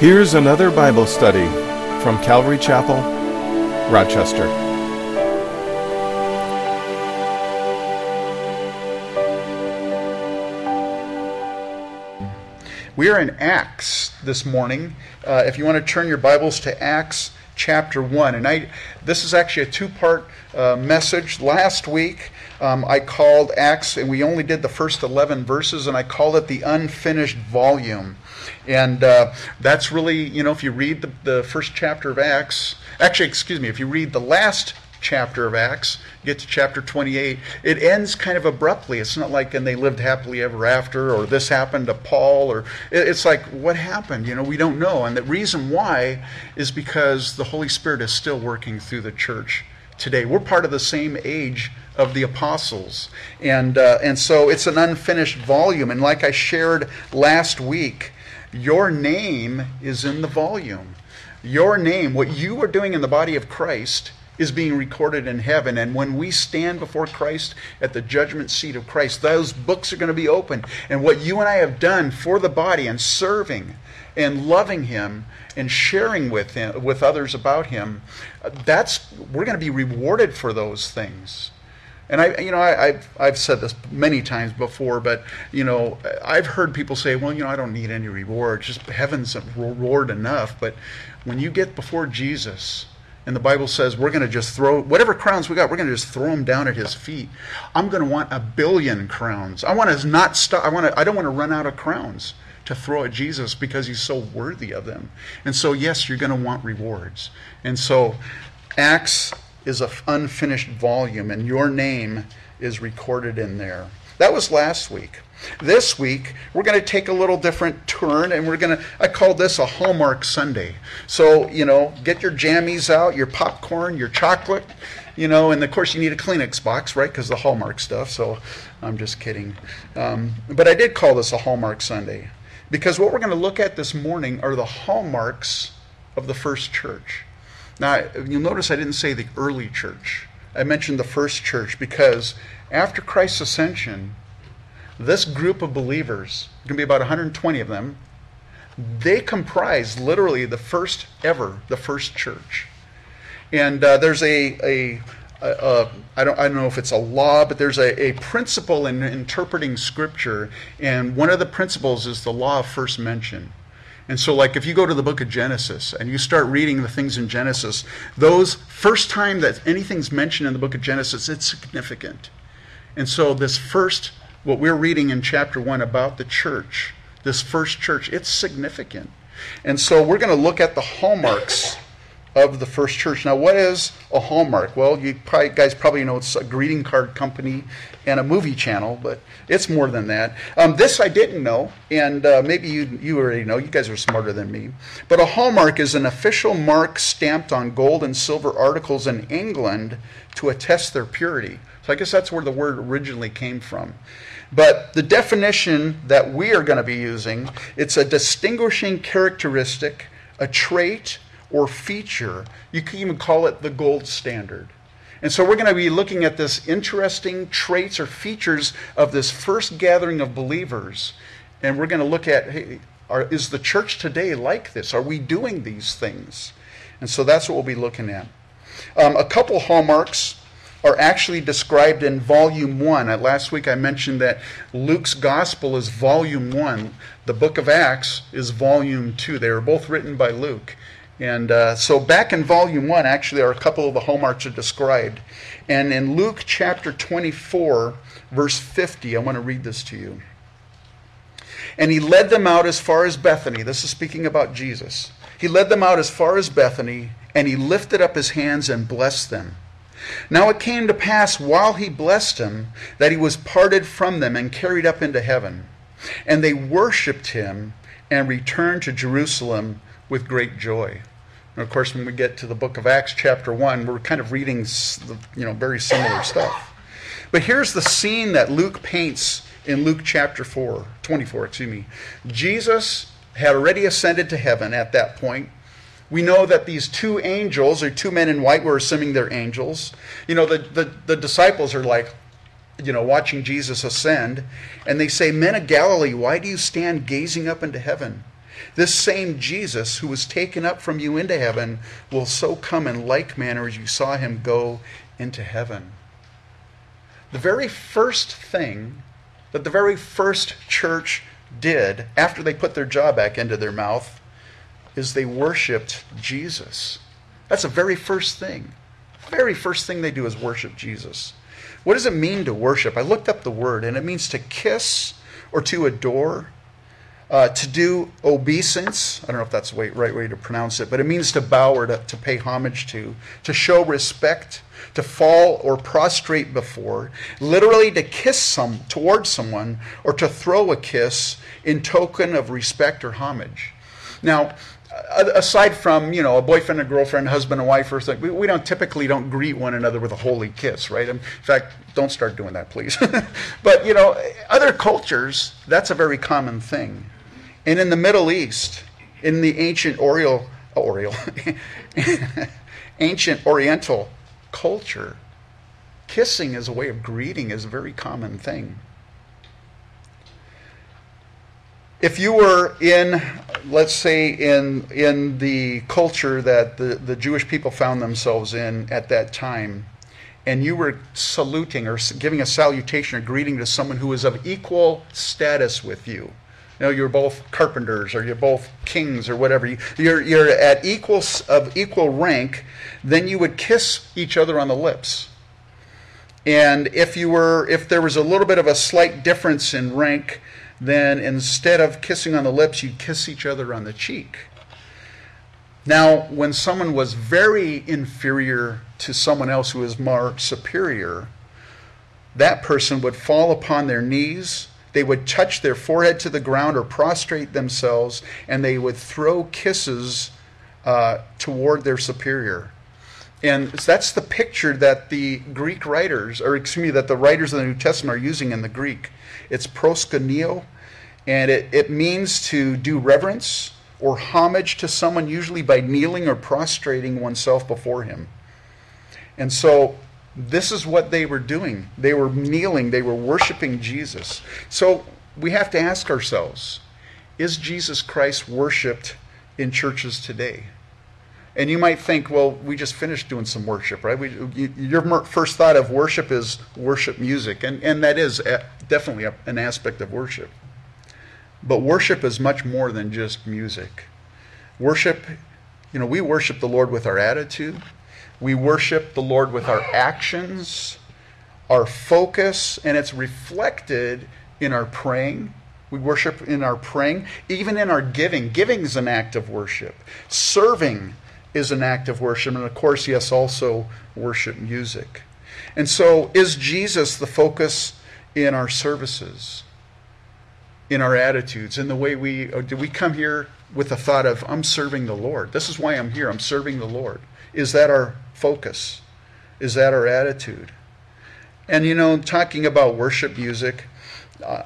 Here's another Bible study from Calvary Chapel, Rochester. We are in Acts this morning. Uh, if you want to turn your Bibles to Acts chapter 1. And I, this is actually a two part uh, message. Last week, um, I called Acts, and we only did the first 11 verses, and I called it the unfinished volume. And uh, that's really, you know, if you read the, the first chapter of Acts, actually, excuse me, if you read the last chapter of Acts, get to chapter 28, it ends kind of abruptly. It's not like, and they lived happily ever after, or this happened to Paul, or it's like, what happened? You know, we don't know. And the reason why is because the Holy Spirit is still working through the church today. We're part of the same age of the apostles. And, uh, and so it's an unfinished volume. And like I shared last week, your name is in the volume. Your name, what you are doing in the body of Christ, is being recorded in heaven. And when we stand before Christ at the judgment seat of Christ, those books are going to be open. And what you and I have done for the body and serving and loving Him and sharing with him, with others about Him, that's we're going to be rewarded for those things. And I, you know, I, have I've said this many times before, but you know, I've heard people say, "Well, you know, I don't need any reward; just heaven's reward enough." But when you get before Jesus, and the Bible says we're going to just throw whatever crowns we got, we're going to just throw them down at His feet. I'm going to want a billion crowns. I want to not stop. I want to. I don't want to run out of crowns to throw at Jesus because He's so worthy of them. And so, yes, you're going to want rewards. And so, Acts is an unfinished volume, and your name is recorded in there. That was last week. This week, we're going to take a little different turn, and we're going to, I call this a Hallmark Sunday. So, you know, get your jammies out, your popcorn, your chocolate, you know, and of course you need a Kleenex box, right? Because the Hallmark stuff. So I'm just kidding. Um, but I did call this a Hallmark Sunday because what we're going to look at this morning are the hallmarks of the first church. Now, you'll notice I didn't say the early church. I mentioned the first church because after Christ's ascension, this group of believers, going to be about 120 of them, they comprise literally the first ever, the first church. And uh, there's a, a, a, a I don't I don't know if it's a law, but there's a, a principle in interpreting Scripture, and one of the principles is the law of first mention. And so, like, if you go to the book of Genesis and you start reading the things in Genesis, those first time that anything's mentioned in the book of Genesis, it's significant. And so, this first what we're reading in chapter 1 about the church, this first church, it's significant. And so we're going to look at the hallmarks of the first church. Now, what is a hallmark? Well, you probably, guys probably know it's a greeting card company and a movie channel, but it's more than that. Um, this I didn't know, and uh, maybe you, you already know. You guys are smarter than me. But a hallmark is an official mark stamped on gold and silver articles in England to attest their purity. So I guess that's where the word originally came from. But the definition that we are going to be using, it's a distinguishing characteristic, a trait or feature. You can even call it the gold standard. And so we're going to be looking at this interesting traits or features of this first gathering of believers. And we're going to look at hey, are, is the church today like this? Are we doing these things? And so that's what we'll be looking at. Um, a couple hallmarks are actually described in volume one. Last week I mentioned that Luke's gospel is volume one, the book of Acts is volume two. They were both written by Luke. And uh, so back in volume one, actually, are a couple of the hallmarks are described. And in Luke chapter 24, verse 50, I want to read this to you. And he led them out as far as Bethany. This is speaking about Jesus. He led them out as far as Bethany, and he lifted up his hands and blessed them. Now it came to pass while he blessed them that he was parted from them and carried up into heaven. And they worshipped him and returned to Jerusalem with great joy. And of course, when we get to the book of Acts, chapter 1, we're kind of reading you know, very similar stuff. But here's the scene that Luke paints in Luke chapter 4, 24, excuse me. Jesus had already ascended to heaven at that point we know that these two angels, or two men in white, we're assuming they're angels. You know, the, the, the disciples are like, you know, watching Jesus ascend, and they say, Men of Galilee, why do you stand gazing up into heaven? This same Jesus who was taken up from you into heaven will so come in like manner as you saw him go into heaven. The very first thing that the very first church did after they put their jaw back into their mouth is they worshiped Jesus. That's the very first thing. Very first thing they do is worship Jesus. What does it mean to worship? I looked up the word, and it means to kiss or to adore, uh, to do obeisance. I don't know if that's the way, right way to pronounce it, but it means to bow or to, to pay homage to, to show respect, to fall or prostrate before, literally to kiss some towards someone or to throw a kiss in token of respect or homage. Now, aside from you know a boyfriend and girlfriend husband and wife or something we, don't typically don't greet one another with a holy kiss right in fact don't start doing that please but you know other cultures that's a very common thing and in the middle east in the ancient oriental uh, oriental ancient oriental culture kissing as a way of greeting is a very common thing. If you were in, let's say, in, in the culture that the, the Jewish people found themselves in at that time, and you were saluting or giving a salutation or greeting to someone who was of equal status with you, you know, you're both carpenters or you're both kings or whatever, you're, you're at equal, of equal rank, then you would kiss each other on the lips. And if you were, if there was a little bit of a slight difference in rank, then instead of kissing on the lips, you'd kiss each other on the cheek. Now, when someone was very inferior to someone else who was more superior, that person would fall upon their knees. They would touch their forehead to the ground or prostrate themselves, and they would throw kisses uh, toward their superior. And that's the picture that the Greek writers, or excuse me, that the writers of the New Testament are using in the Greek. It's proskuneo, and it, it means to do reverence or homage to someone, usually by kneeling or prostrating oneself before him. And so this is what they were doing. They were kneeling, they were worshiping Jesus. So we have to ask ourselves is Jesus Christ worshiped in churches today? And you might think, well, we just finished doing some worship, right? We, you, your first thought of worship is worship music, and, and that is uh, definitely an aspect of worship. But worship is much more than just music. Worship, you know, we worship the Lord with our attitude, we worship the Lord with our actions, our focus, and it's reflected in our praying. We worship in our praying, even in our giving. Giving is an act of worship. Serving is an act of worship. And of course, yes, also worship music. And so, is Jesus the focus in our services, in our attitudes, in the way we do we come here with the thought of, I'm serving the Lord? This is why I'm here. I'm serving the Lord. Is that our focus? Is that our attitude? And you know, talking about worship music, uh,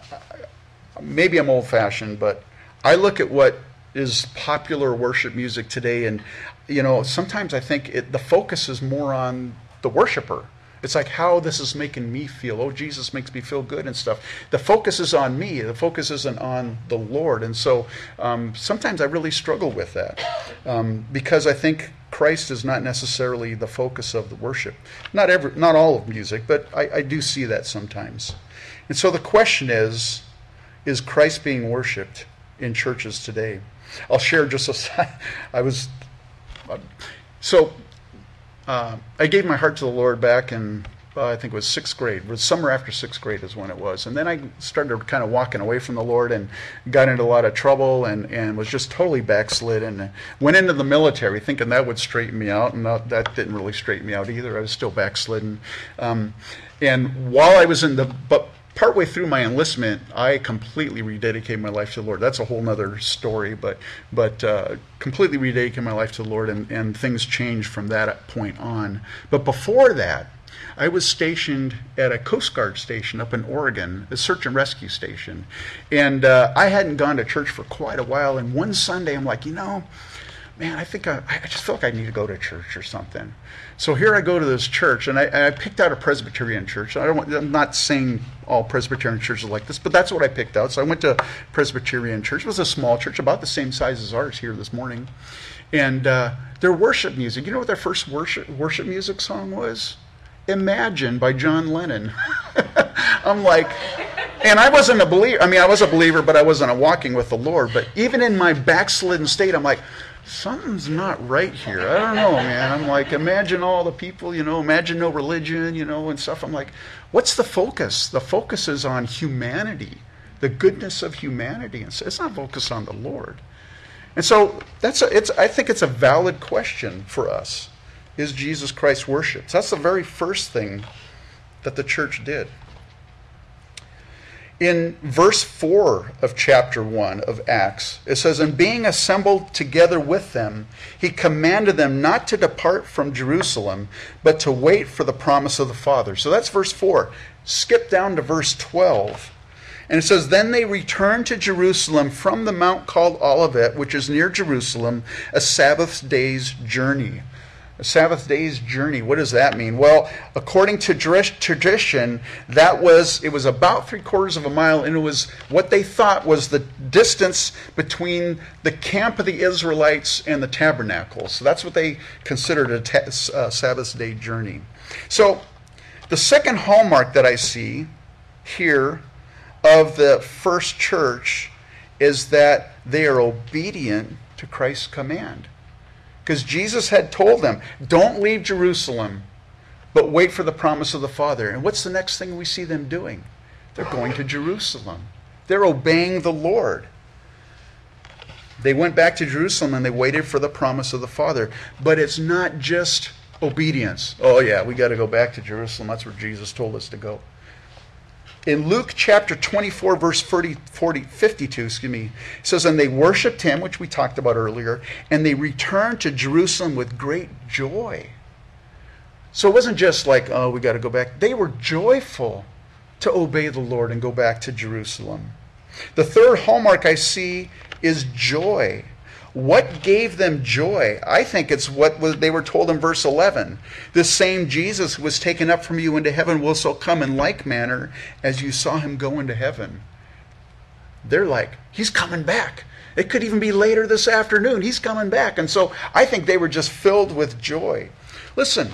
maybe I'm old fashioned, but I look at what is popular worship music today, and you know, sometimes I think it, the focus is more on the worshiper. It's like how this is making me feel. Oh, Jesus makes me feel good and stuff. The focus is on me. The focus isn't on the Lord. And so um, sometimes I really struggle with that um, because I think Christ is not necessarily the focus of the worship. Not every, not all of music, but I, I do see that sometimes. And so the question is, is Christ being worshipped in churches today? I'll share just a. I was so uh, I gave my heart to the Lord back in, uh, I think it was sixth grade. Was summer after sixth grade is when it was. And then I started kind of walking away from the Lord and got into a lot of trouble and, and was just totally backslid and went into the military thinking that would straighten me out. And that, that didn't really straighten me out either. I was still backslidden. Um, and while I was in the, but partway through my enlistment, I completely rededicated my life to the Lord. That's a whole other story, but but uh, completely rededicated my life to the Lord, and, and things changed from that point on. But before that, I was stationed at a Coast Guard station up in Oregon, a search and rescue station, and uh, I hadn't gone to church for quite a while. And one Sunday, I'm like, you know. man, I think I, I just feel like I need to go to church or something. So here I go to this church, and I, I picked out a Presbyterian church. I don't, I'm not saying all Presbyterian churches are like this, but that's what I picked out. So I went to Presbyterian church. It was a small church, about the same size as ours here this morning. And uh, their worship music, you know what their first worship, worship music song was? Imagine by John Lennon. I'm like, and I wasn't a believer. I mean, I was a believer, but I wasn't a walking with the Lord. But even in my backslidden state, I'm like, something's not right here. I don't know, man. I'm like, imagine all the people, you know, imagine no religion, you know, and stuff. I'm like, what's the focus? The focus is on humanity, the goodness of humanity. And it's not focused on the Lord. And so that's a, it's, I think it's a valid question for us. Is Jesus Christ worshipped? That's the very first thing that the church did. In verse 4 of chapter 1 of Acts, it says, And being assembled together with them, he commanded them not to depart from Jerusalem, but to wait for the promise of the Father. So that's verse 4. Skip down to verse 12. And it says, Then they returned to Jerusalem from the mount called Olivet, which is near Jerusalem, a Sabbath day's journey. A Sabbath day's journey. What does that mean? Well, according to tradition, that was it was about three quarters of a mile, and it was what they thought was the distance between the camp of the Israelites and the tabernacle. So that's what they considered a ta- uh, Sabbath day journey. So the second hallmark that I see here of the first church is that they are obedient to Christ's command. Because Jesus had told them, don't leave Jerusalem, but wait for the promise of the Father. And what's the next thing we see them doing? They're going to Jerusalem. They're obeying the Lord. They went back to Jerusalem and they waited for the promise of the Father. But it's not just obedience. Oh, yeah, we got to go back to Jerusalem. That's where Jesus told us to go in Luke chapter 24, verse 40, 40, 52, excuse me, it says, And they worshiped him, which we talked about earlier, and they returned to Jerusalem with great joy. So it wasn't just like, oh, we got to go back. They were joyful to obey the Lord and go back to Jerusalem. The third hallmark I see is joy. What gave them joy? I think it's what they were told in verse 11. This same Jesus who was taken up from you into heaven will so come in like manner as you saw him go into heaven. They're like, he's coming back. It could even be later this afternoon. He's coming back. And so I think they were just filled with joy. Listen,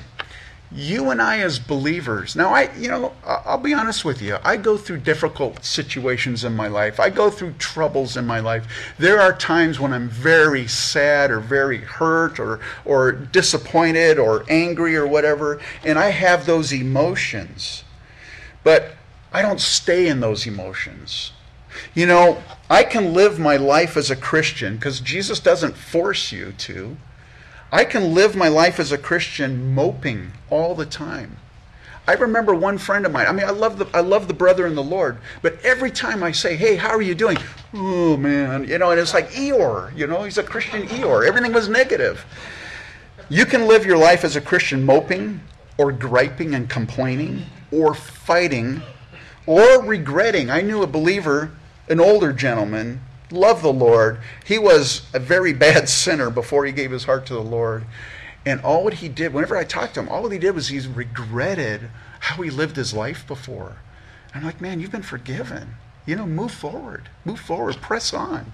you and I as believers, now I, you know, I'll be honest with you. I go through difficult situations in my life. I go through troubles in my life. There are times when I'm very sad or very hurt or, or disappointed or angry or whatever, and I have those emotions. But I don't stay in those emotions. You know, I can live my life as a Christian because Jesus doesn't force you to. I can live my life as a Christian moping all the time. I remember one friend of mine. I mean, I love the I love the brother in the Lord, but every time I say, "Hey, how are you doing?" Oh man, you know, and it's like Eeyore. You know, he's a Christian Eeyore. Everything was negative. You can live your life as a Christian moping, or griping and complaining, or fighting, or regretting. I knew a believer, an older gentleman, loved the Lord. He was a very bad sinner before he gave his heart to the Lord. And all what he did, whenever I talked to him, all what he did was he regretted how he lived his life before. I'm like, man, you've been forgiven. You know, move forward. Move forward. Press on.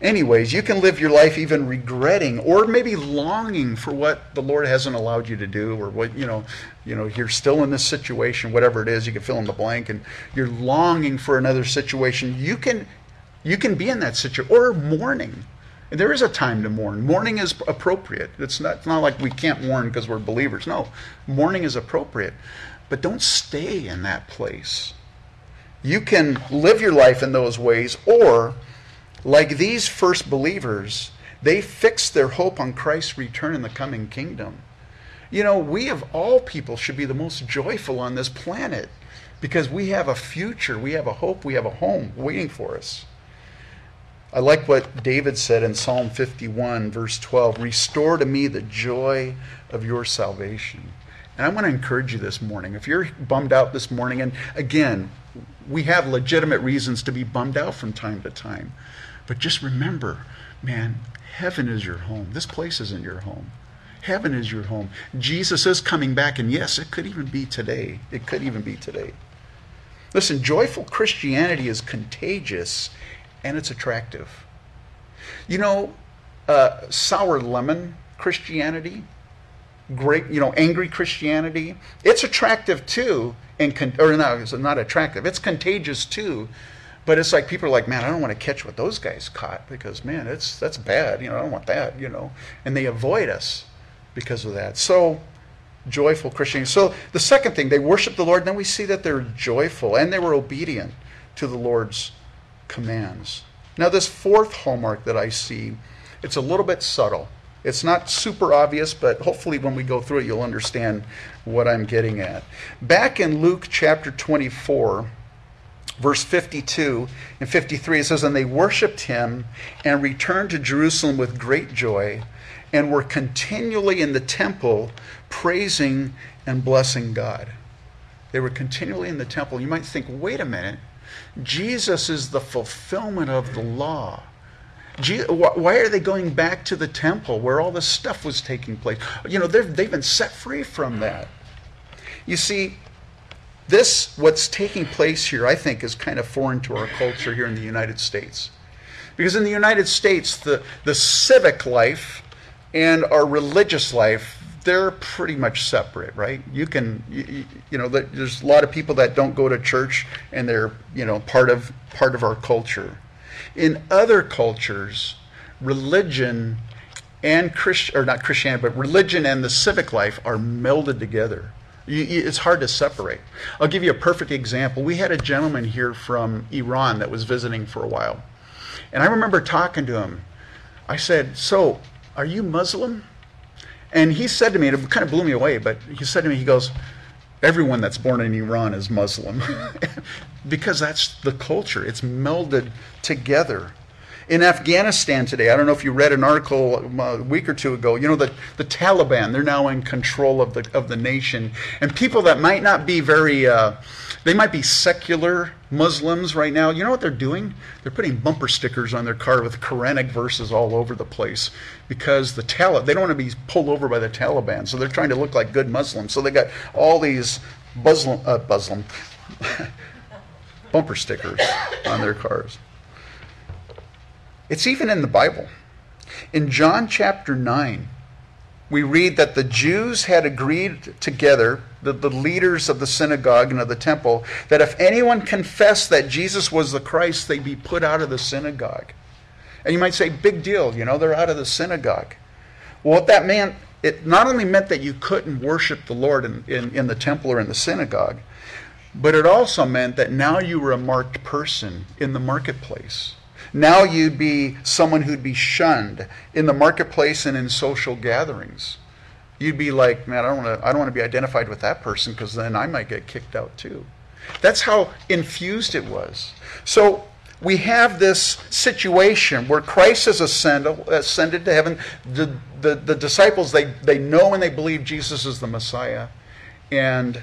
Anyways, you can live your life even regretting or maybe longing for what the Lord hasn't allowed you to do or what, you know, you know, you're still in this situation, whatever it is, you can fill in the blank and you're longing for another situation. You can you can be in that situation or mourning. There is a time to mourn. Mourning is appropriate. It's not, it's not like we can't mourn because we're believers. No, mourning is appropriate. But don't stay in that place. You can live your life in those ways, or like these first believers, they fixed their hope on Christ's return in the coming kingdom. You know, we of all people should be the most joyful on this planet because we have a future, we have a hope, we have a home waiting for us. I like what David said in Psalm 51, verse 12 Restore to me the joy of your salvation. And I want to encourage you this morning. If you're bummed out this morning, and again, we have legitimate reasons to be bummed out from time to time. But just remember, man, heaven is your home. This place isn't your home. Heaven is your home. Jesus is coming back, and yes, it could even be today. It could even be today. Listen, joyful Christianity is contagious and it's attractive. You know, uh, sour lemon Christianity, great, you know, angry Christianity, it's attractive too, and con- or no, it's not attractive. It's contagious too, but it's like people are like, man, I don't want to catch what those guys caught because man, it's that's bad. You know, I don't want that. You know, and they avoid us because of that. So joyful Christianity. So the second thing, they worship the Lord, and then we see that they're joyful and they were obedient to the Lord's commands. Now, this fourth hallmark that I see, it's a little bit subtle. It's not super obvious, but hopefully when we go through it, you'll understand what I'm getting at. Back in Luke chapter 24, verse 52 and 53, it says, And they worshiped him and returned to Jerusalem with great joy and were continually in the temple praising and blessing God. They were continually in the temple. You might think, wait a minute, Jesus is the fulfillment of the law. Why are they going back to the temple where all this stuff was taking place? You know, they've been set free from that. You see, this, what's taking place here, I think, is kind of foreign to our culture here in the United States. Because in the United States, the, the civic life and our religious life they're pretty much separate, right? You can, you, you, know, there's a lot of people that don't go to church, and they're, you know, part of part of our culture. In other cultures, religion and Christian, or not Christianity, but religion and the civic life are melded together. You, you, it's hard to separate. I'll give you a perfect example. We had a gentleman here from Iran that was visiting for a while, and I remember talking to him. I said, "So, are you Muslim?" And he said to me, and it kind of blew me away, but he said to me, he goes, everyone that's born in Iran is Muslim. because that's the culture. It's melded together. In Afghanistan today, I don't know if you read an article a week or two ago, you know, the, the Taliban, they're now in control of the, of the nation. And people that might not be very, uh, they might be secular Muslims right now. You know what they're doing? They're putting bumper stickers on their car with Quranic verses all over the place because the Taliban, they don't want to be pulled over by the Taliban. So they're trying to look like good Muslims. So they got all these Muslim, uh, Muslim bumper stickers on their cars. It's even in the Bible. In John chapter 9, we read that the Jews had agreed together, the, the leaders of the synagogue and of the temple, that if anyone confessed that Jesus was the Christ, they'd be put out of the synagogue. And you might say, big deal, you know, they're out of the synagogue. Well, what that meant, it not only meant that you couldn't worship the Lord in, in, in the temple or in the synagogue, but it also meant that now you were a marked person in the marketplace. Now you'd be someone who'd be shunned in the marketplace and in social gatherings. You'd be like, man, I don't want to. I don't want to be identified with that person because then I might get kicked out too. That's how infused it was. So we have this situation where Christ has ascended, ascended to heaven. The, the, the disciples, they, they know and they believe Jesus is the Messiah. And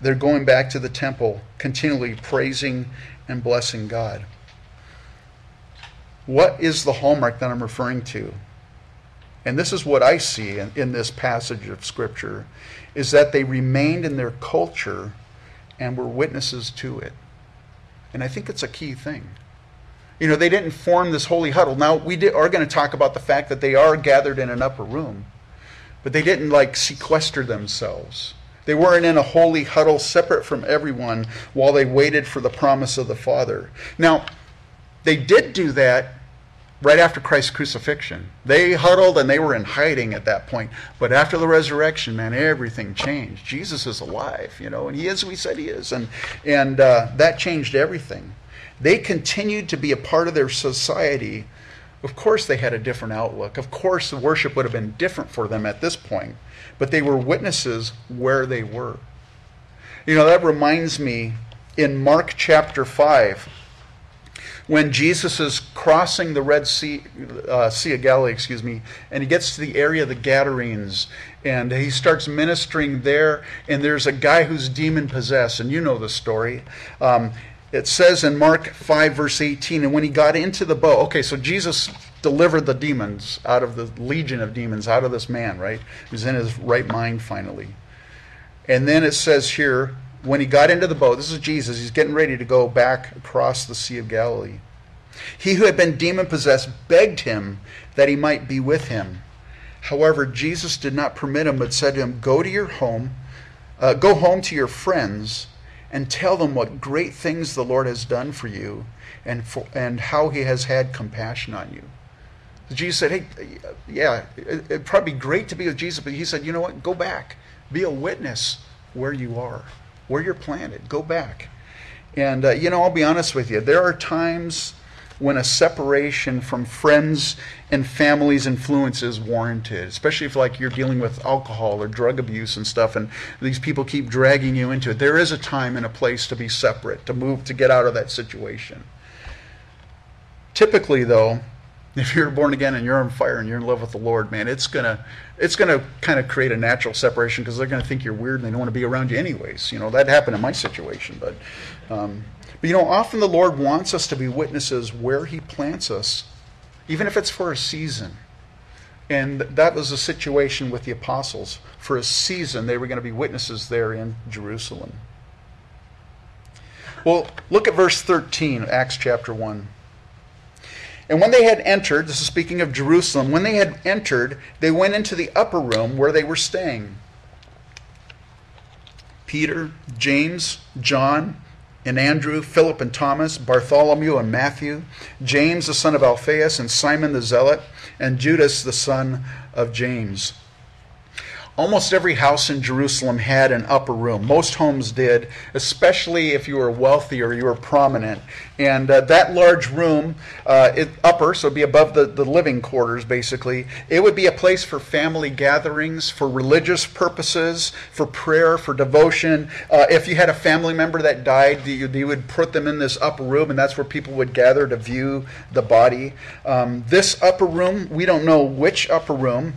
they're going back to the temple, continually praising and blessing God. What is the hallmark that I'm referring to? And this is what I see in, in this passage of Scripture is that they remained in their culture and were witnesses to it. And I think it's a key thing. You know, they didn't form this holy huddle. Now, we did, are going to talk about the fact that they are gathered in an upper room, but they didn't like sequester themselves. They weren't in a holy huddle separate from everyone while they waited for the promise of the Father. Now, they did do that right after Christ's crucifixion. They huddled and they were in hiding at that point. But after the resurrection, man, everything changed. Jesus is alive, you know, and he is who he said he is. And, and uh, that changed everything. They continued to be a part of their society. Of course, they had a different outlook. Of course, the worship would have been different for them at this point. But they were witnesses where they were. You know, that reminds me in Mark chapter 5 when Jesus is crossing the Red Sea, uh, Sea of Galilee, excuse me, and he gets to the area of the Gadarenes, and he starts ministering there, and there's a guy who's demon possessed, and you know the story. Um, It says in Mark 5, verse 18, and when he got into the boat, okay, so Jesus delivered the demons out of the legion of demons out of this man, right? He's in his right mind finally. And then it says here, when he got into the boat, this is Jesus, he's getting ready to go back across the Sea of Galilee. He who had been demon possessed begged him that he might be with him. However, Jesus did not permit him, but said to him, Go to your home, uh, go home to your friends, and tell them what great things the Lord has done for you and, for, and how he has had compassion on you. Jesus said, Hey, yeah, it'd probably be great to be with Jesus, but he said, You know what? Go back. Be a witness where you are, where you're planted. Go back. And, uh, you know, I'll be honest with you. There are times when a separation from friends and family's influence is warranted, especially if like you're dealing with alcohol or drug abuse and stuff, and these people keep dragging you into it. There is a time and a place to be separate, to move, to get out of that situation. Typically, though, if you're born again and you're on fire and you're in love with the Lord, man, it's gonna it's gonna kind of create a natural separation because they're gonna think you're weird and they don't want to be around you anyways. You know that happened in my situation, but um, but you know often the Lord wants us to be witnesses where He plants us, even if it's for a season. And that was the situation with the apostles. For a season, they were going to be witnesses there in Jerusalem. Well, look at verse 13, Acts chapter 1. And when they had entered, this is speaking of Jerusalem, when they had entered, they went into the upper room where they were staying. Peter, James, John, and Andrew, Philip and Thomas, Bartholomew and Matthew, James the son of Alphaeus, and Simon the Zealot, and Judas the son of James. Almost every house in Jerusalem had an upper room. Most homes did, especially if you were wealthy or you were prominent. And uh, that large room, uh, it, upper, so be above the, the living quarters basically, it would be a place for family gatherings, for religious purposes, for prayer, for devotion. Uh, if you had a family member that died, you, you, would put them in this upper room, and that's where people would gather to view the body. Um, this upper room, we don't know which upper room.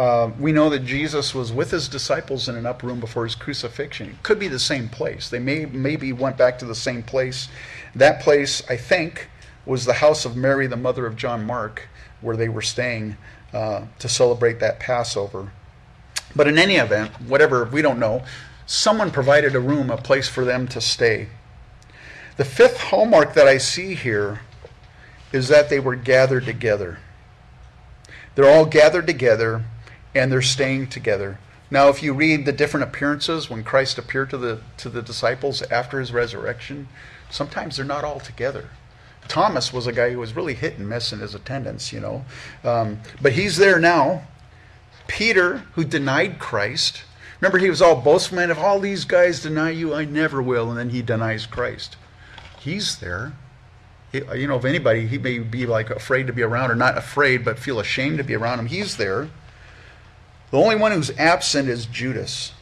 Uh, we know that Jesus was with his disciples in an upper room before his crucifixion. It could be the same place. They may maybe went back to the same place. That place, I think, was the house of Mary, the mother of John Mark, where they were staying uh, to celebrate that Passover. But in any event, whatever, we don't know, someone provided a room, a place for them to stay. The fifth hallmark that I see here is that they were gathered together. They're all gathered together and they're staying together. Now, if you read the different appearances when Christ appeared to the to the disciples after his resurrection, sometimes they're not all together. Thomas was a guy who was really hit and miss in his attendance, you know, um, but he's there now. Peter, who denied Christ, remember he was all boastful, man. If all these guys deny you, I never will, and then he denies Christ. He's there. You know, if anybody, he may be like afraid to be around, or not afraid, but feel ashamed to be around him. He's there. The only one who's absent is Judas.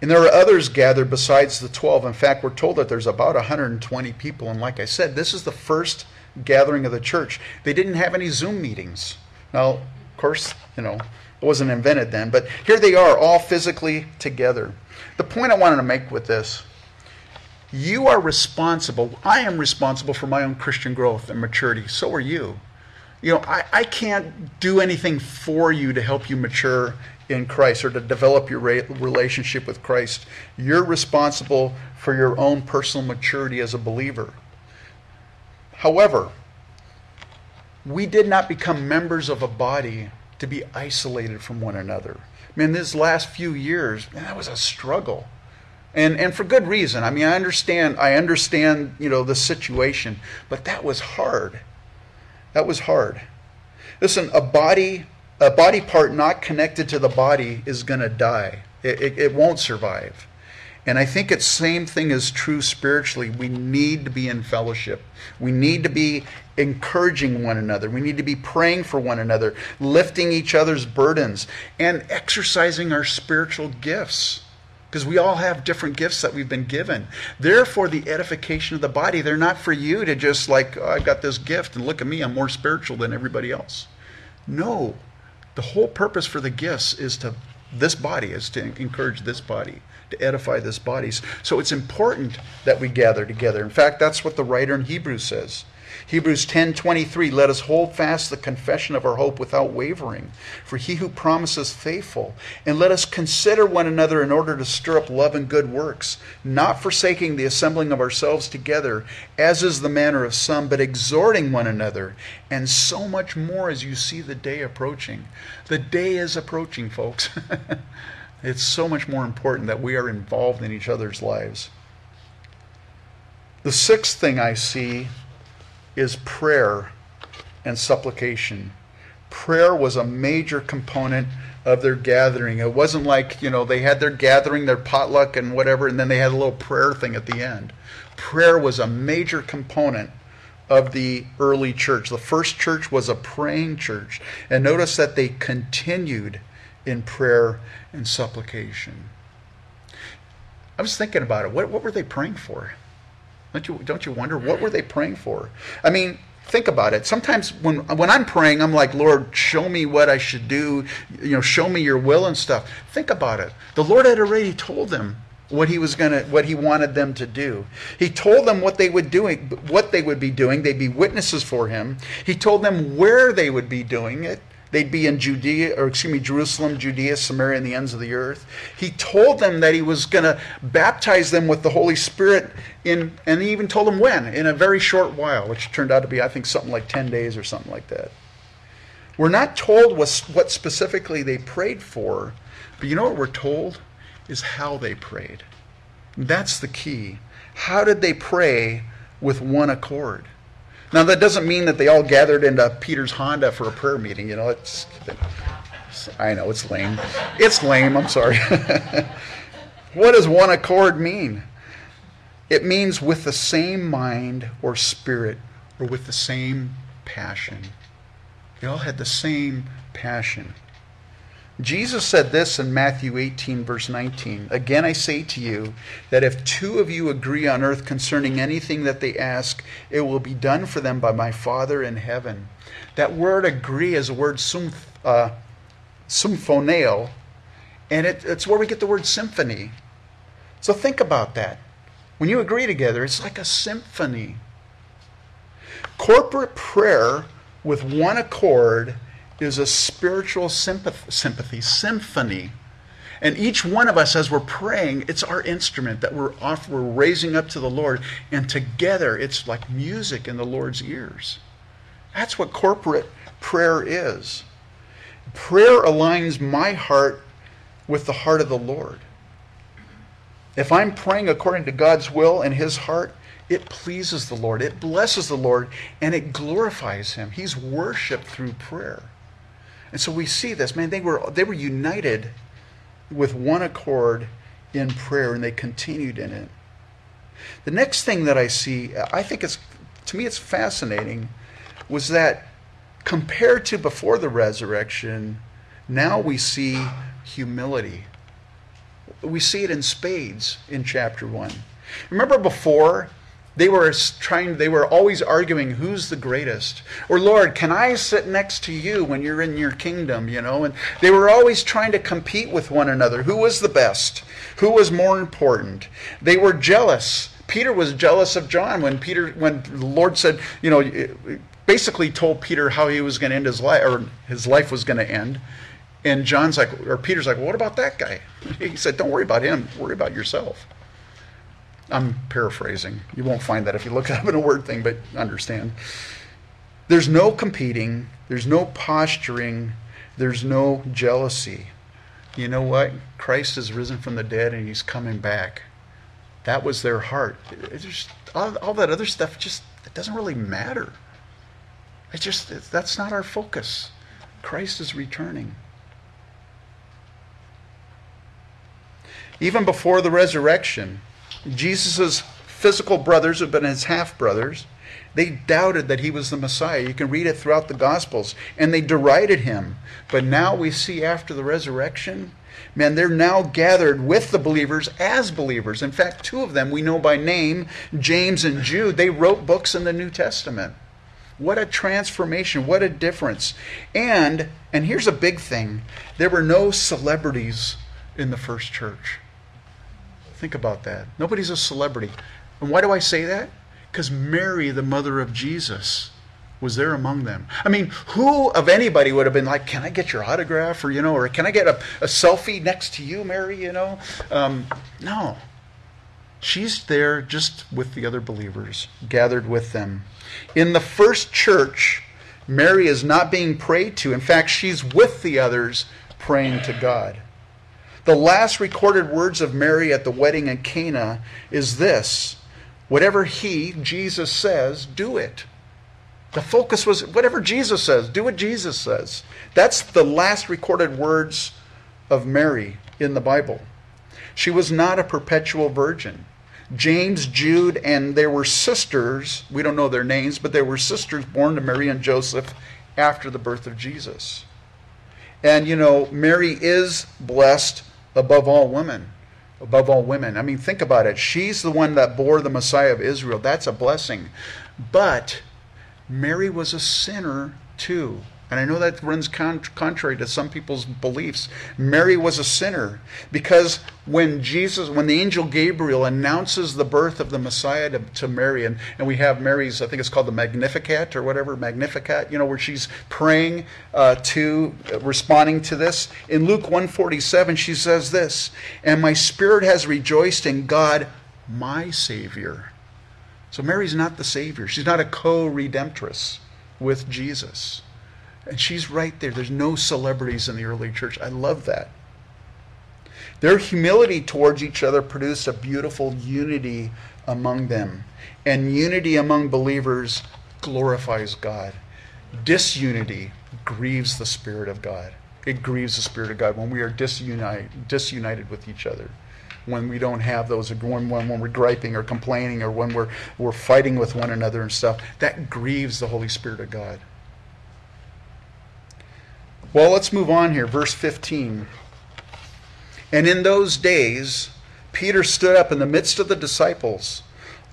And there are others gathered besides the 12. In fact, we're told that there's about 120 people. And like I said, this is the first gathering of the church. They didn't have any Zoom meetings. Now, of course, you know, it wasn't invented then, but here they are, all physically together. The point I wanted to make with this you are responsible. I am responsible for my own Christian growth and maturity. So are you you know, I, I can't do anything for you to help you mature in Christ or to develop your relationship with Christ. You're responsible for your own personal maturity as a believer. However, we did not become members of a body to be isolated from one another. I mean, this last few years, man, that was a struggle. And, and for good reason. I mean, I understand, I understand, you know, the situation, but that was hard. That was hard. Listen, a body, a body part not connected to the body is going to die. It, it, it won't survive. And I think it's same thing is true spiritually. We need to be in fellowship. We need to be encouraging one another. We need to be praying for one another, lifting each other's burdens, and exercising our spiritual gifts because we all have different gifts that we've been given. They're for the edification of the body. They're not for you to just like, oh, I've got this gift and look at me, I'm more spiritual than everybody else. No. The whole purpose for the gifts is to this body, is to encourage this body, to edify this body. So it's important that we gather together. In fact, that's what the writer in Hebrews says. Hebrews 10:23 Let us hold fast the confession of our hope without wavering. For he who promises faithful and let us consider one another in order to stir up love and good works not forsaking the assembling of ourselves together as is the manner of some but exhorting one another and so much more as you see the day approaching. The day is approaching folks. It's so much more important that we are involved in each other's lives. The sixth thing I see is prayer and supplication. Prayer was a major component of their gathering. It wasn't like, you know, they had their gathering, their potluck and whatever, and then they had a little prayer thing at the end. Prayer was a major component of the early church. The first church was a praying church. And notice that they continued in prayer and supplication. I was thinking about it. What, what were they praying for? Don't you, don't you wonder what were they praying for? I mean, think about it. Sometimes when when I'm praying, I'm like, Lord, show me what I should do. You know, show me your will and stuff. Think about it. The Lord had already told them what he was gonna what he wanted them to do. He told them what they would doing what they would be doing. They'd be witnesses for him. He told them where they would be doing it. They'd be in Judea, or excuse me, Jerusalem, Judea, Samaria, and the ends of the earth. He told them that he was going to baptize them with the Holy Spirit in, and he even told them when, in a very short while, which turned out to be, I think, something like 10 days or something like that. We're not told what, what specifically they prayed for, but you know what we're told? Is how they prayed. That's the key. How did they pray with one accord? Now, that doesn't mean that they all gathered into Peter's Honda for a prayer meeting. You know, it's, I know, it's lame. It's lame, I'm sorry. what does one accord mean? It means with the same mind or spirit or with the same passion. They all had the same passion. Jesus said this in Matthew 18, verse 19. Again, I say to you that if two of you agree on earth concerning anything that they ask, it will be done for them by my Father in heaven. That word agree is a word uh, symphoneo, and it, it's where we get the word symphony. So think about that. When you agree together, it's like a symphony. Corporate prayer with one accord is a spiritual sympathy, sympathy, symphony. And each one of us, as we're praying, it's our instrument that we're off, we're raising up to the Lord. And together, it's like music in the Lord's ears. That's what corporate prayer is. Prayer aligns my heart with the heart of the Lord. If I'm praying according to God's will and His heart, it pleases the Lord, it blesses the Lord, and it glorifies Him. He's worshiped through prayer. And so we see this, man, they were they were united with one accord in prayer and they continued in it. The next thing that I see, I think it's to me it's fascinating, was that compared to before the resurrection, now we see humility. We see it in spades in chapter 1. Remember before they were trying, they were always arguing who's the greatest. Or, Lord, can I sit next to you when you're in your kingdom, you know? And they were always trying to compete with one another. Who was the best? Who was more important? They were jealous. Peter was jealous of John when Peter, when the Lord said, you know, basically told Peter how he was going to end his life, or his life was going to end. And John's like, or Peter's like, well, what about that guy? He said, don't worry about him. Worry about yourself. I'm paraphrasing. You won't find that if you look it up in a word thing, but understand. There's no competing, there's no posturing, there's no jealousy. You know what? Christ has risen from the dead and he's coming back. That was their heart. Just, all, all, that other stuff just it doesn't really matter. It just it, that's not our focus. Christ is returning. Even before the resurrection, Jesus' physical brothers, who've been his half brothers, they doubted that he was the Messiah. You can read it throughout the Gospels. And they derided him. But now we see after the resurrection, man, they're now gathered with the believers as believers. In fact, two of them we know by name, James and Jude, they wrote books in the New Testament. What a transformation. What a difference. And, and here's a big thing there were no celebrities in the first church. Think about that. Nobody's a celebrity. And why do I say that? Because Mary, the mother of Jesus, was there among them. I mean, who of anybody would have been like, "Can I get your autograph?" or you know, or "Can I get a, a selfie next to you, Mary?" You know, um, no. She's there just with the other believers, gathered with them. In the first church, Mary is not being prayed to. In fact, she's with the others praying to God. The last recorded words of Mary at the wedding in Cana is this Whatever he, Jesus, says, do it. The focus was whatever Jesus says, do what Jesus says. That's the last recorded words of Mary in the Bible. She was not a perpetual virgin. James, Jude, and there were sisters, we don't know their names, but there were sisters born to Mary and Joseph after the birth of Jesus. And you know, Mary is blessed above all women. Above all women. I mean, think about it. She's the one that bore the Messiah of Israel. That's a blessing. But Mary was a sinner too. And I know that runs con- contrary to some people's beliefs. Mary was a sinner because when Jesus, when the angel Gabriel announces the birth of the Messiah to, to Mary, and, and we have Mary's, I think it's called the Magnificat or whatever, Magnificat, you know, where she's praying uh, to, uh, responding to this. In Luke 147, she says this, and my spirit has rejoiced in God, my Savior. So Mary's not the Savior. She's not a co redemptress with Jesus. And she's right there. There's no celebrities in the early church. I love that. Their humility towards each other produced a beautiful unity among them. And unity among believers glorifies God. Disunity grieves the Spirit of God. It grieves the Spirit of God when we are disunited, disunited with each other. When we don't have those, when, when we're griping or complaining or when we're, we're fighting with one another and stuff, that grieves the Holy Spirit of God. Well, let's move on here. Verse 15. And in those days, Peter stood up in the midst of the disciples.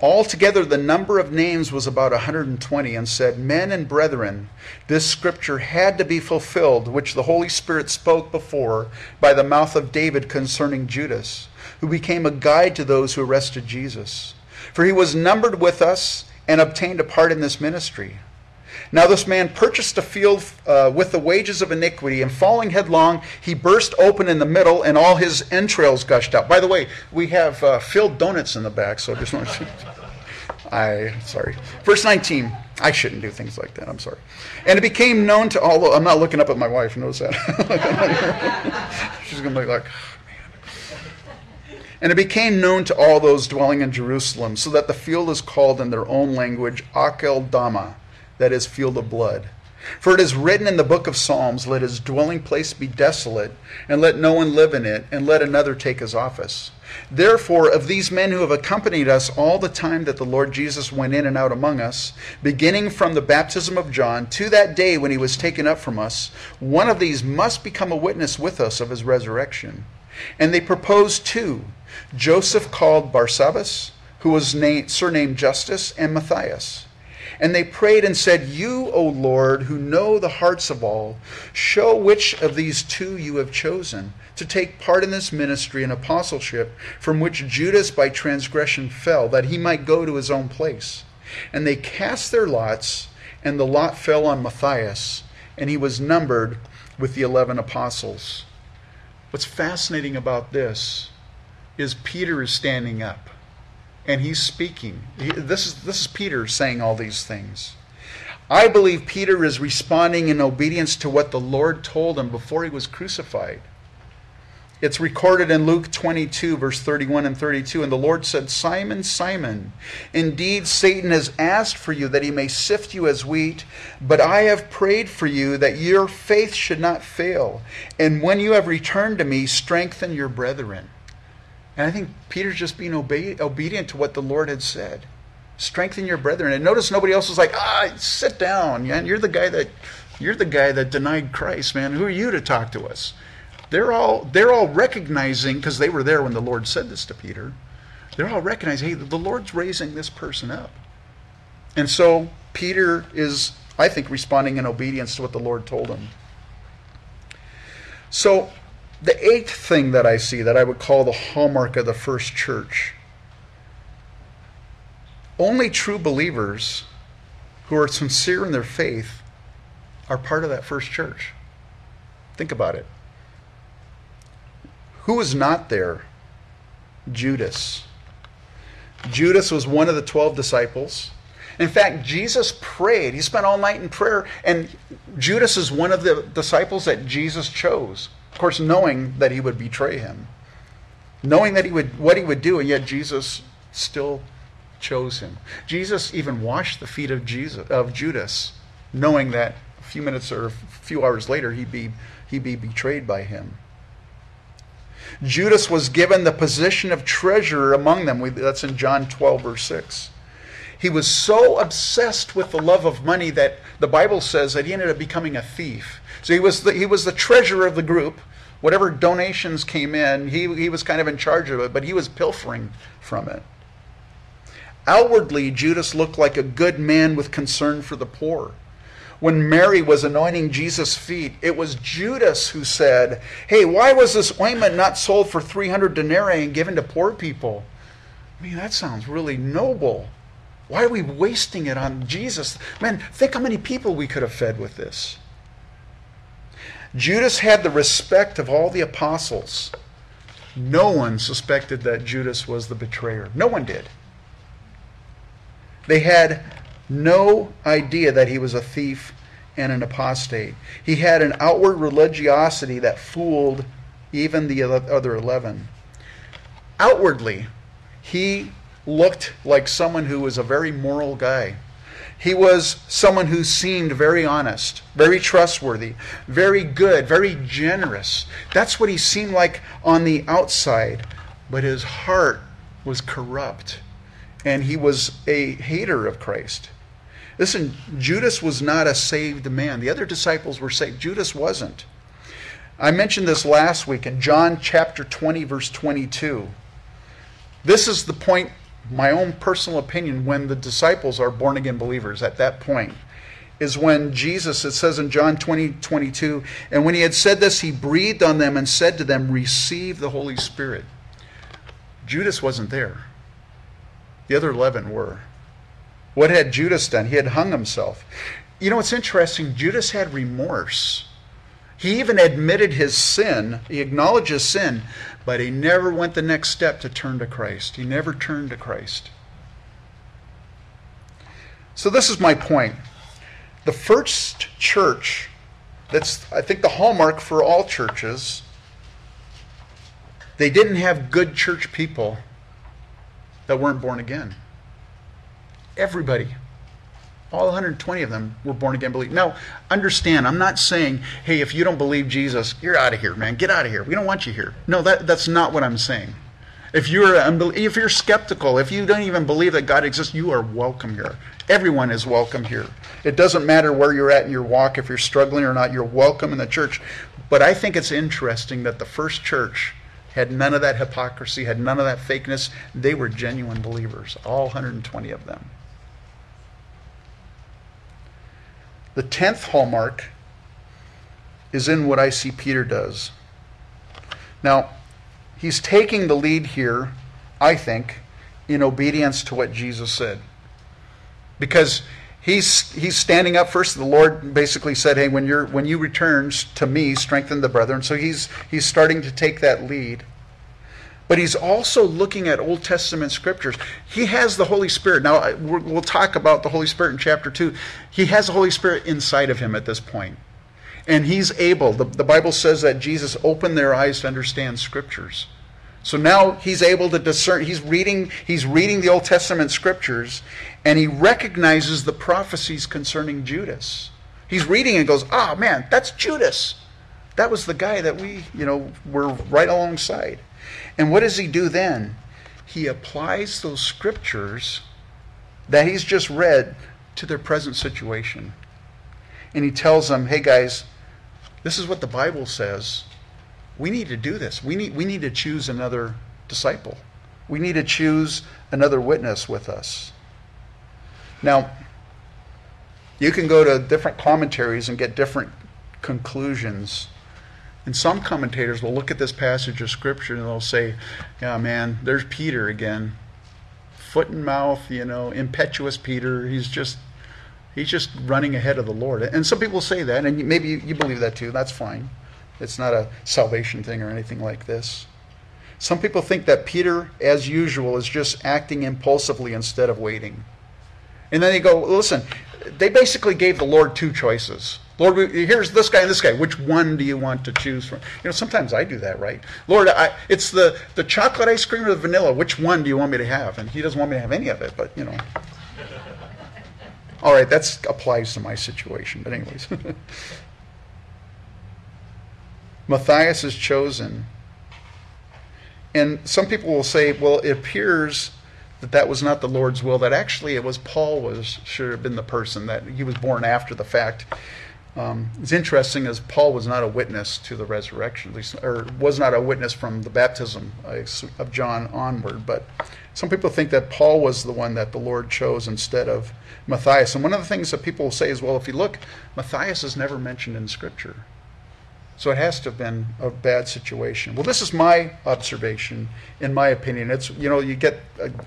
Altogether, the number of names was about 120, and said, Men and brethren, this scripture had to be fulfilled, which the Holy Spirit spoke before by the mouth of David concerning Judas, who became a guide to those who arrested Jesus. For he was numbered with us and obtained a part in this ministry. Now this man purchased a field uh, with the wages of iniquity, and falling headlong, he burst open in the middle, and all his entrails gushed out. By the way, we have uh, filled donuts in the back, so I just want to. I sorry. Verse 19. I shouldn't do things like that. I'm sorry. And it became known to all. I'm not looking up at my wife. Notice that. She's gonna be like. And it became known to all those dwelling in Jerusalem, so that the field is called in their own language Akeldama, that is, field of blood. For it is written in the book of Psalms, Let his dwelling place be desolate, and let no one live in it, and let another take his office. Therefore, of these men who have accompanied us all the time that the Lord Jesus went in and out among us, beginning from the baptism of John to that day when he was taken up from us, one of these must become a witness with us of his resurrection. And they proposed two Joseph called Barsabbas, who was named, surnamed Justus, and Matthias. And they prayed and said, You, O Lord, who know the hearts of all, show which of these two you have chosen to take part in this ministry and apostleship from which Judas by transgression fell, that he might go to his own place. And they cast their lots, and the lot fell on Matthias, and he was numbered with the eleven apostles. What's fascinating about this is Peter is standing up and he's speaking. He, this, is, this is Peter saying all these things. I believe Peter is responding in obedience to what the Lord told him before he was crucified. It's recorded in Luke 22, verse 31 and 32. And the Lord said, Simon, Simon, indeed Satan has asked for you that he may sift you as wheat, but I have prayed for you that your faith should not fail. And when you have returned to me, strengthen your brethren. And I think Peter's just being obe- obedient to what the Lord had said. Strengthen your brethren. And notice nobody else was like, ah, sit down. Man. You're the guy that you're the guy that denied Christ, man. Who are you to talk to us? They're all they're all recognizing, because they were there when the Lord said this to Peter, they're all recognizing, hey, the Lord's raising this person up. And so Peter is, I think, responding in obedience to what the Lord told him. So, the eighth thing that I see that I would call the hallmark of the first church only true believers who are sincere in their faith are part of that first church. Think about it. Who was not there? Judas. Judas was one of the 12 disciples. In fact, Jesus prayed. He spent all night in prayer, and Judas is one of the disciples that Jesus chose. Of course, knowing that he would betray him, knowing that he would what he would do, and yet Jesus still chose him. Jesus even washed the feet of Jesus of Judas, knowing that a few minutes or a few hours later he'd be he'd be betrayed by him. Judas was given the position of treasurer among them. That's in John 12, verse 6. He was so obsessed with the love of money that the Bible says that he ended up becoming a thief. So he was the, he was the treasurer of the group. Whatever donations came in, he, he was kind of in charge of it, but he was pilfering from it. Outwardly, Judas looked like a good man with concern for the poor. When Mary was anointing Jesus' feet, it was Judas who said, Hey, why was this ointment not sold for 300 denarii and given to poor people? I mean, that sounds really noble. Why are we wasting it on Jesus? Man, think how many people we could have fed with this. Judas had the respect of all the apostles. No one suspected that Judas was the betrayer. No one did. They had no idea that he was a thief and an apostate. He had an outward religiosity that fooled even the other 11. Outwardly, he looked like someone who was a very moral guy. He was someone who seemed very honest, very trustworthy, very good, very generous. That's what he seemed like on the outside, but his heart was corrupt, and he was a hater of Christ. Listen, Judas was not a saved man. The other disciples were saved. Judas wasn't. I mentioned this last week in John chapter 20, verse 22. This is the point my own personal opinion, when the disciples are born again believers at that point, is when Jesus, it says in John 20, 22, and when he had said this, he breathed on them and said to them, Receive the Holy Spirit. Judas wasn't there. The other 11 were. What had Judas done? He had hung himself. You know, what's interesting. Judas had remorse. He even admitted his sin, he acknowledged his sin, but he never went the next step to turn to Christ. He never turned to Christ. So, this is my point. The first church, that's, I think, the hallmark for all churches, they didn't have good church people that weren't born again. Everybody all 120 of them were born again believers. Now, understand, I'm not saying, hey, if you don't believe Jesus, you're out of here, man. Get out of here. We don't want you here. No, that, that's not what I'm saying. If you're, if you're skeptical, if you don't even believe that God exists, you are welcome here. Everyone is welcome here. It doesn't matter where you're at in your walk, if you're struggling or not, you're welcome in the church. But I think it's interesting that the first church had none of that hypocrisy, had none of that fakeness. They were genuine believers, all 120 of them. The tenth hallmark is in what I see Peter does. Now, he's taking the lead here, I think, in obedience to what Jesus said. Because he's he's standing up first. The Lord basically said, "Hey, when you're when you return to me, strengthen the brethren." So he's he's starting to take that lead but he's also looking at Old Testament scriptures. He has the Holy Spirit. Now, we'll talk about the Holy Spirit in chapter 2. He has the Holy Spirit inside of him at this point. And he's able, the, the Bible says that Jesus opened their eyes to understand scriptures. So now he's able to discern, he's reading, he's reading the Old Testament scriptures, and he recognizes the prophecies concerning Judas. He's reading and goes, oh man, that's Judas. That was the guy that we, you know, were right alongside. And what does he do then? He applies those scriptures that he's just read to their present situation. And he tells them, hey guys, this is what the Bible says. We need to do this. We need, we need to choose another disciple. We need to choose another witness with us. Now, You can go to different commentaries and get different conclusions. And some commentators will look at this passage of Scripture and they'll say, yeah, man, there's Peter again. Foot and mouth, you know, impetuous Peter. He's just he's just running ahead of the Lord. And some people say that, and maybe you believe that too. That's fine. It's not a salvation thing or anything like this. Some people think that Peter, as usual, is just acting impulsively instead of waiting. And then they go, listen, they basically gave the Lord two choices. Lord, here's this guy and this guy. Which one do you want to choose from? You know, sometimes I do that, right? Lord, I, it's the, the chocolate ice cream or the vanilla. Which one do you want me to have? And he doesn't want me to have any of it, but, you know. All right, that applies to my situation. But, anyways. Matthias is chosen. And some people will say, well, it appears that that was not the Lord's will, that actually it was Paul was should have been the person, that he was born after the fact. Um, it's interesting as Paul was not a witness to the resurrection, least, or was not a witness from the baptism of John onward. But some people think that Paul was the one that the Lord chose instead of Matthias. And one of the things that people say is, well, if you look, Matthias is never mentioned in Scripture. So it has to have been a bad situation. Well, this is my observation, in my opinion. It's you know you get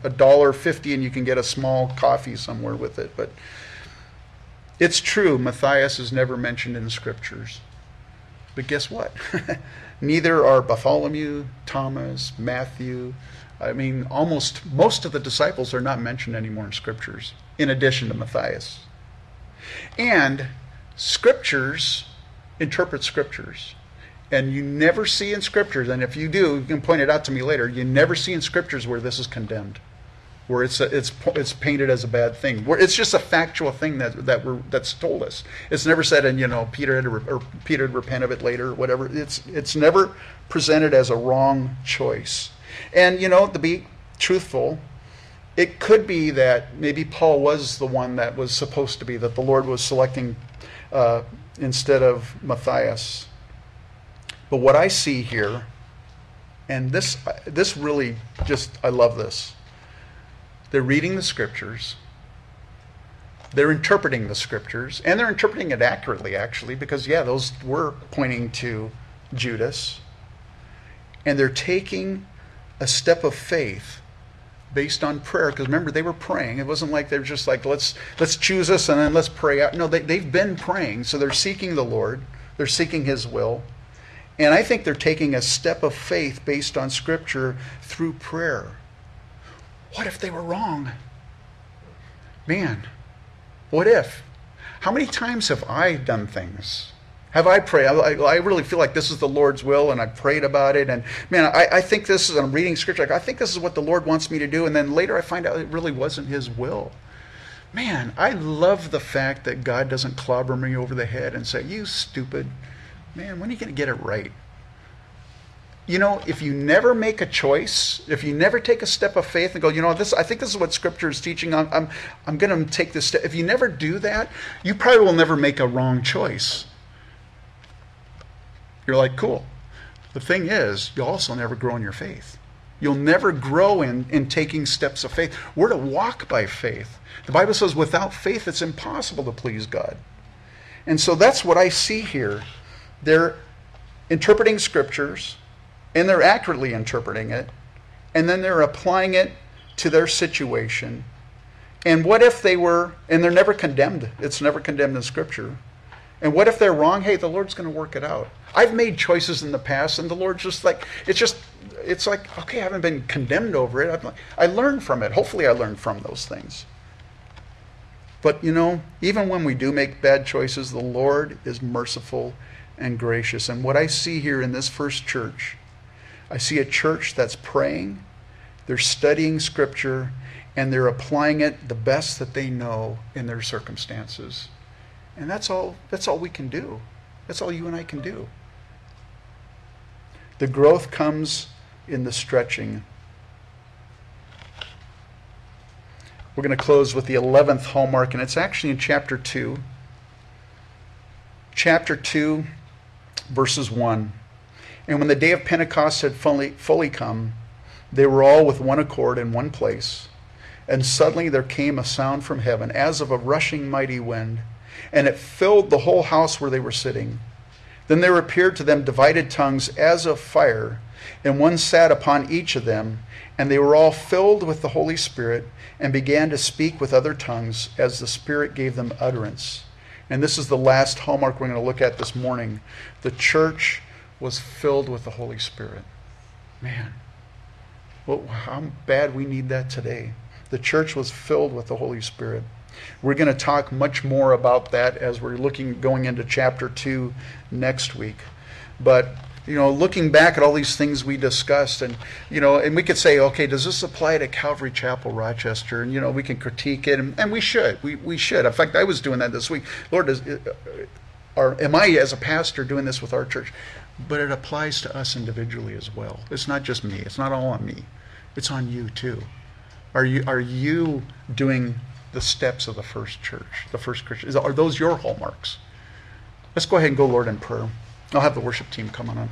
a dollar fifty and you can get a small coffee somewhere with it, but it's true. Matthias is never mentioned in the scriptures. But guess what? Neither are Bartholomew, Thomas, Matthew. I mean, almost most of the disciples are not mentioned anymore in scriptures, in addition to Matthias. And scriptures interpret scriptures. And you never see in scriptures, and if you do, you can point it out to me later, you never see in scriptures where this is condemned, where it's, a, it's, it's painted as a bad thing. Where it's just a factual thing that, that we're, that's told us. It's never said, and you know, Peter had to, re, or Peter had repent of it later, whatever. It's, it's never presented as a wrong choice. And, you know, to be truthful, it could be that maybe Paul was the one that was supposed to be, that the Lord was selecting uh, instead of Matthias. But what I see here, and this, this really just, I love this. They're reading the scriptures, they're interpreting the scriptures, and they're interpreting it accurately, actually, because, yeah, those were pointing to Judas. And they're taking a step of faith based on prayer. Because remember they were praying. It wasn't like they're just like let's let's choose us and then let's pray out. No they, they've been praying. So they're seeking the lord. They're seeking his will. And i think they're taking a step of faith based on scripture through prayer what if they were wrong man what if how many times have i done things have I prayed? I, really feel like this is the Lord's will, and I prayed about it. And man, I, I think this is, I'm reading scripture, I think this is what the Lord wants me to do. And then later I find out it really wasn't His will. Man, I love the fact that God doesn't clobber me over the head and say, You stupid. Man, when are you going to get it right? You know, if you never make a choice, if you never take a step of faith and go, you know, this, I think this is what Scripture is teaching. I'm, I'm, I'm going to take this step. If you never do that, you probably will never make a wrong choice. You're like, cool. The thing is, you'll also never grow in your faith. You'll never grow in, in taking steps of faith. We're to walk by faith. The Bible says, without faith, it's impossible to please God. And so that's what I see here. They're interpreting scriptures, and they're accurately interpreting it, and then they're applying it to their situation. And what if they were, and they're never condemned? It's never condemned in Scripture. And what if they're wrong? Hey, the Lord's going to work it out. I've made choices in the past, and the Lord's just like, it's just, it's like, okay, I haven't been condemned over it. Like, I learned from it. Hopefully, I learned from those things. But, you know, even when we do make bad choices, the Lord is merciful and gracious. And what I see here in this first church, I see a church that's praying, they're studying Scripture, and they're applying it the best that they know in their circumstances. And that's all, that's all we can do. That's all you and I can do. The growth comes in the stretching. We're going to close with the 11th hallmark, and it's actually in chapter 2. Chapter 2, verses 1. And when the day of Pentecost had fully, fully come, they were all with one accord in one place. And suddenly there came a sound from heaven, as of a rushing mighty wind and it filled the whole house where they were sitting. Then there appeared to them divided tongues as of fire, and one sat upon each of them, and they were all filled with the Holy Spirit and began to speak with other tongues as the Spirit gave them utterance. And this is the last hallmark we're going to look at this morning. The church was filled with the Holy Spirit. Man, well, how bad we need that today. The church was filled with the Holy Spirit. We're going to talk much more about that as we're looking going into chapter 2 next week. But you know, looking back at all these things we discussed, and you know, and we could say, okay, does this apply to Calvary Chapel, Rochester? And you know, we can critique it, and, and we should, we we should. In fact, I was doing that this week. Lord, does, or uh, am I as a pastor doing this with our church? But it applies to us individually as well. It's not just me. It's not all on me. It's on you too. Are you are you doing the steps of the first church, the first Christian? Is, are those your hallmarks? Let's go ahead and go, Lord, in prayer. I'll have the worship team come on up.